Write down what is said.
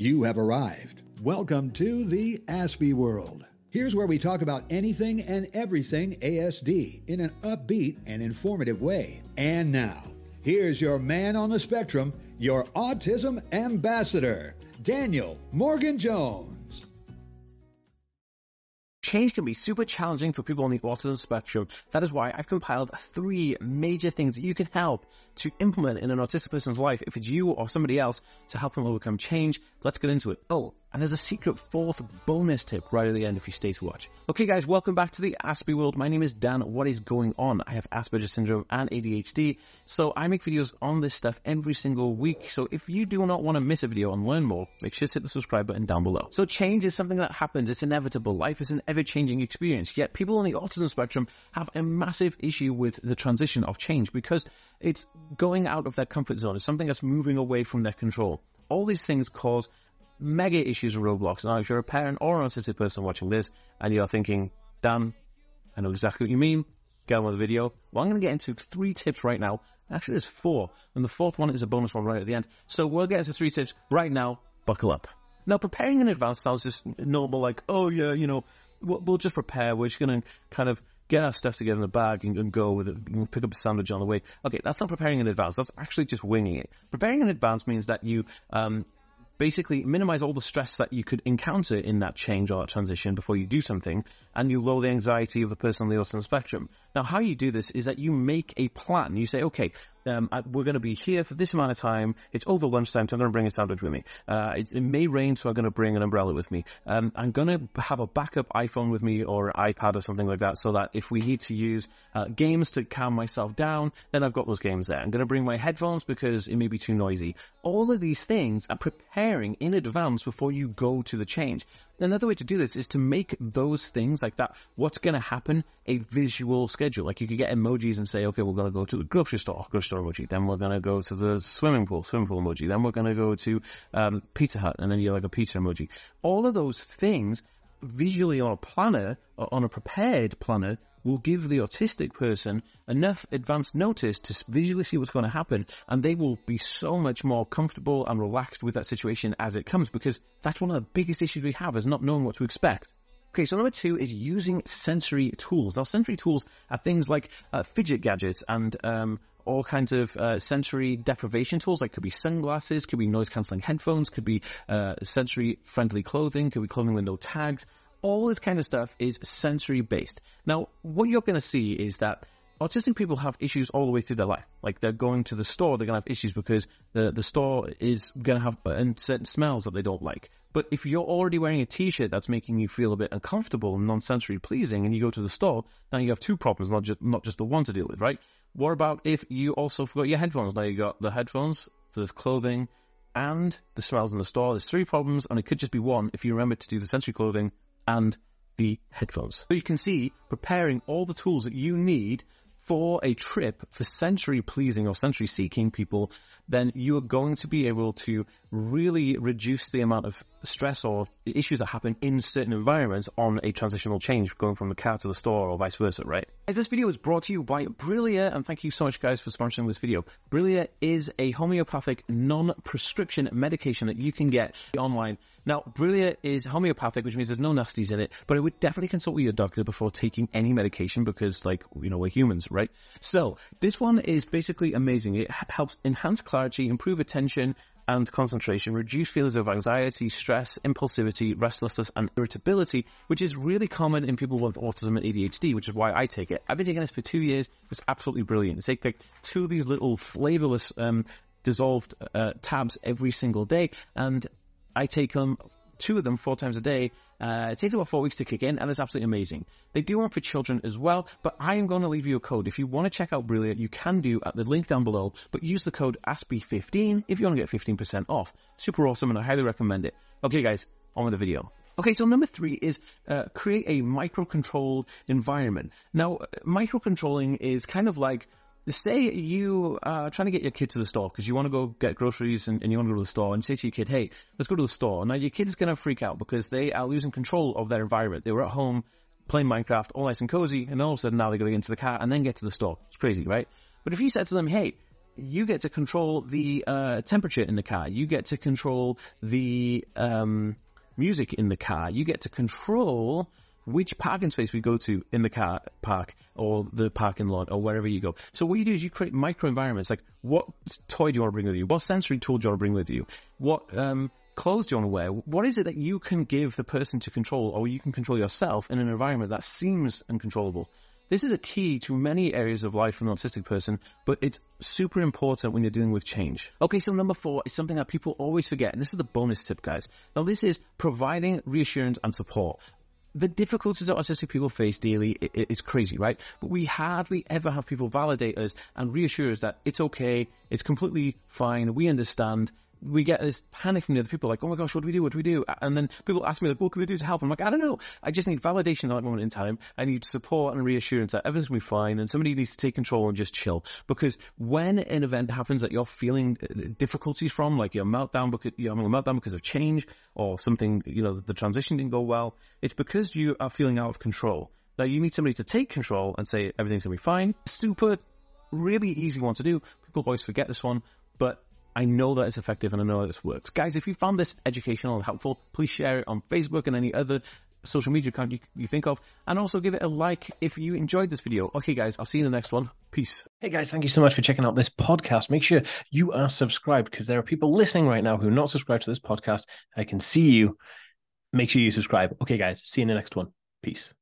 You have arrived. Welcome to the Aspie World. Here's where we talk about anything and everything ASD in an upbeat and informative way. And now, here's your man on the spectrum, your autism ambassador, Daniel Morgan Jones. Change can be super challenging for people on the autism spectrum. That is why I've compiled three major things that you can help to implement in an autistic person's life if it's you or somebody else to help them overcome change. Let's get into it. Oh, and there's a secret fourth bonus tip right at the end if you stay to watch. Okay guys, welcome back to the Aspie world. My name is Dan. What is going on? I have Asperger's syndrome and ADHD. So I make videos on this stuff every single week. So if you do not want to miss a video and learn more, make sure to hit the subscribe button down below. So change is something that happens. It's inevitable. Life is an ever-changing experience. Yet people on the autism spectrum have a massive issue with the transition of change because it's going out of their comfort zone. It's something that's moving away from their control. All these things cause mega issues with Roblox. Now, if you're a parent or an autistic person watching this and you're thinking, Dan, I know exactly what you mean, get on with the video. Well, I'm going to get into three tips right now. Actually, there's four, and the fourth one is a bonus one right at the end. So we'll get into three tips right now. Buckle up. Now, preparing in advance sounds just normal, like, oh yeah, you know, we'll, we'll just prepare. We're just going to kind of get our stuff together in a bag and, and go with it, pick up a sandwich on the way. Okay, that's not preparing in advance. That's actually just winging it. Preparing in advance means that you um, basically minimize all the stress that you could encounter in that change or that transition before you do something, and you lower the anxiety of the person on the autism spectrum. Now, how you do this is that you make a plan. You say, okay, um, I, we're going to be here for this amount of time. It's over lunchtime, so I'm going to bring a sandwich with me. Uh, it, it, may rain, so I'm going to bring an umbrella with me. Um, I'm going to have a backup iPhone with me or iPad or something like that, so that if we need to use uh, games to calm myself down, then I've got those games there. I'm going to bring my headphones because it may be too noisy. All of these things are preparing in advance before you go to the change. Another way to do this is to make those things like that, what's going to happen, a visual schedule. Like you could get emojis and say, okay, we're going to go to the grocery store, grocery store emoji. Then we're going to go to the swimming pool, swimming pool emoji. Then we're going to go to um, Pizza Hut, and then you're like a pizza emoji. All of those things visually on a planner, on a prepared planner, will give the autistic person enough advance notice to visually see what's going to happen and they will be so much more comfortable and relaxed with that situation as it comes because that's one of the biggest issues we have is not knowing what to expect. Okay, so number two is using sensory tools. Now, sensory tools are things like uh, fidget gadgets and um, all kinds of uh, sensory deprivation tools, like could be sunglasses, could be noise cancelling headphones, could be uh, sensory friendly clothing, could be clothing with no tags, all this kind of stuff is sensory based. Now, what you're going to see is that autistic people have issues all the way through their life. Like they're going to the store, they're going to have issues because the, the store is going to have certain smells that they don't like. But if you're already wearing a t-shirt that's making you feel a bit uncomfortable and non-sensory pleasing and you go to the store, now you have two problems, not just, not just the one to deal with, right? What about if you also forgot your headphones? Now you got the headphones, the clothing, and the smells in the store. There's three problems and it could just be one if you remember to do the sensory clothing and the headphones. So you can see preparing all the tools that you need for a trip for sensory pleasing or sensory seeking people, then you are going to be able to really reduce the amount of stress or issues that happen in certain environments on a transitional change going from the car to the store or vice versa, right? As this video is brought to you by Brillia, and thank you so much guys for sponsoring this video. Brillia is a homeopathic non-prescription medication that you can get online now, Brillia is homeopathic, which means there's no nasties in it, but I would definitely consult with your doctor before taking any medication because, like, you know, we're humans, right? So, this one is basically amazing. It helps enhance clarity, improve attention, and concentration, reduce feelings of anxiety, stress, impulsivity, restlessness, and irritability, which is really common in people with autism and ADHD, which is why I take it. I've been taking this for two years. It's absolutely brilliant. It's like, like two of these little flavorless, um, dissolved uh, tabs every single day, and I take them, two of them, four times a day. Uh, it takes about four weeks to kick in, and it's absolutely amazing. They do one for children as well, but I am going to leave you a code. If you want to check out Brillia, you can do at the link down below, but use the code ASPIE15 if you want to get 15% off. Super awesome, and I highly recommend it. Okay, guys, on with the video. Okay, so number three is uh, create a micro-controlled environment. Now, micro-controlling is kind of like say you are trying to get your kid to the store because you want to go get groceries and, and, you want to go to the store and say to your kid, hey, let's go to the store. Now your kid is going to freak out because they are losing control of their environment. They were at home playing Minecraft, all nice and cozy, and all of a sudden now they're going to get into the car and then get to the store. It's crazy, right? But if you said to them, hey, you get to control the uh, temperature in the car. You get to control the um, music in the car. You get to control which parking space we go to in the car park or the parking lot or wherever you go. So what you do is you create micro environments like what toy do you want to bring with you? What sensory tool do you want to bring with you? What um, clothes do you want to wear? What is it that you can give the person to control or you can control yourself in an environment that seems uncontrollable? This is a key to many areas of life for an autistic person, but it's super important when you're dealing with change. Okay, so number four is something that people always forget, and this is the bonus tip, guys. Now, this is providing reassurance and support the difficulties that autistic people face daily is crazy, right? But we hardly ever have people validate us and reassure us that it's okay, it's completely fine, we understand, we get this panic from the other people, like, oh my gosh, what do we do? What do we do? And then people ask me, like, what can we do to help? I'm like, I don't know. I just need validation at that moment in time. I need support and reassurance that everything's going to be fine and somebody needs to take control and just chill. Because when an event happens that you're feeling uh, difficulties from, like your meltdown because you're having a meltdown because of change or something, you know, the transition didn't go well, it's because you are feeling out of control. Now you need somebody to take control and say everything's going to be fine. Super, really easy one to do. People always forget this one, but I know that it's effective and I know that this works. Guys, if you found this educational and helpful, please share it on Facebook and any other social media account you, you think of. And also give it a like if you enjoyed this video. Okay, guys, I'll see you in the next one. Peace. Hey, guys, thank you so much for checking out this podcast. Make sure you are subscribed because there are people listening right now who are not subscribed to this podcast. I can see you. Make sure you subscribe. Okay, guys, see you in the next one. Peace.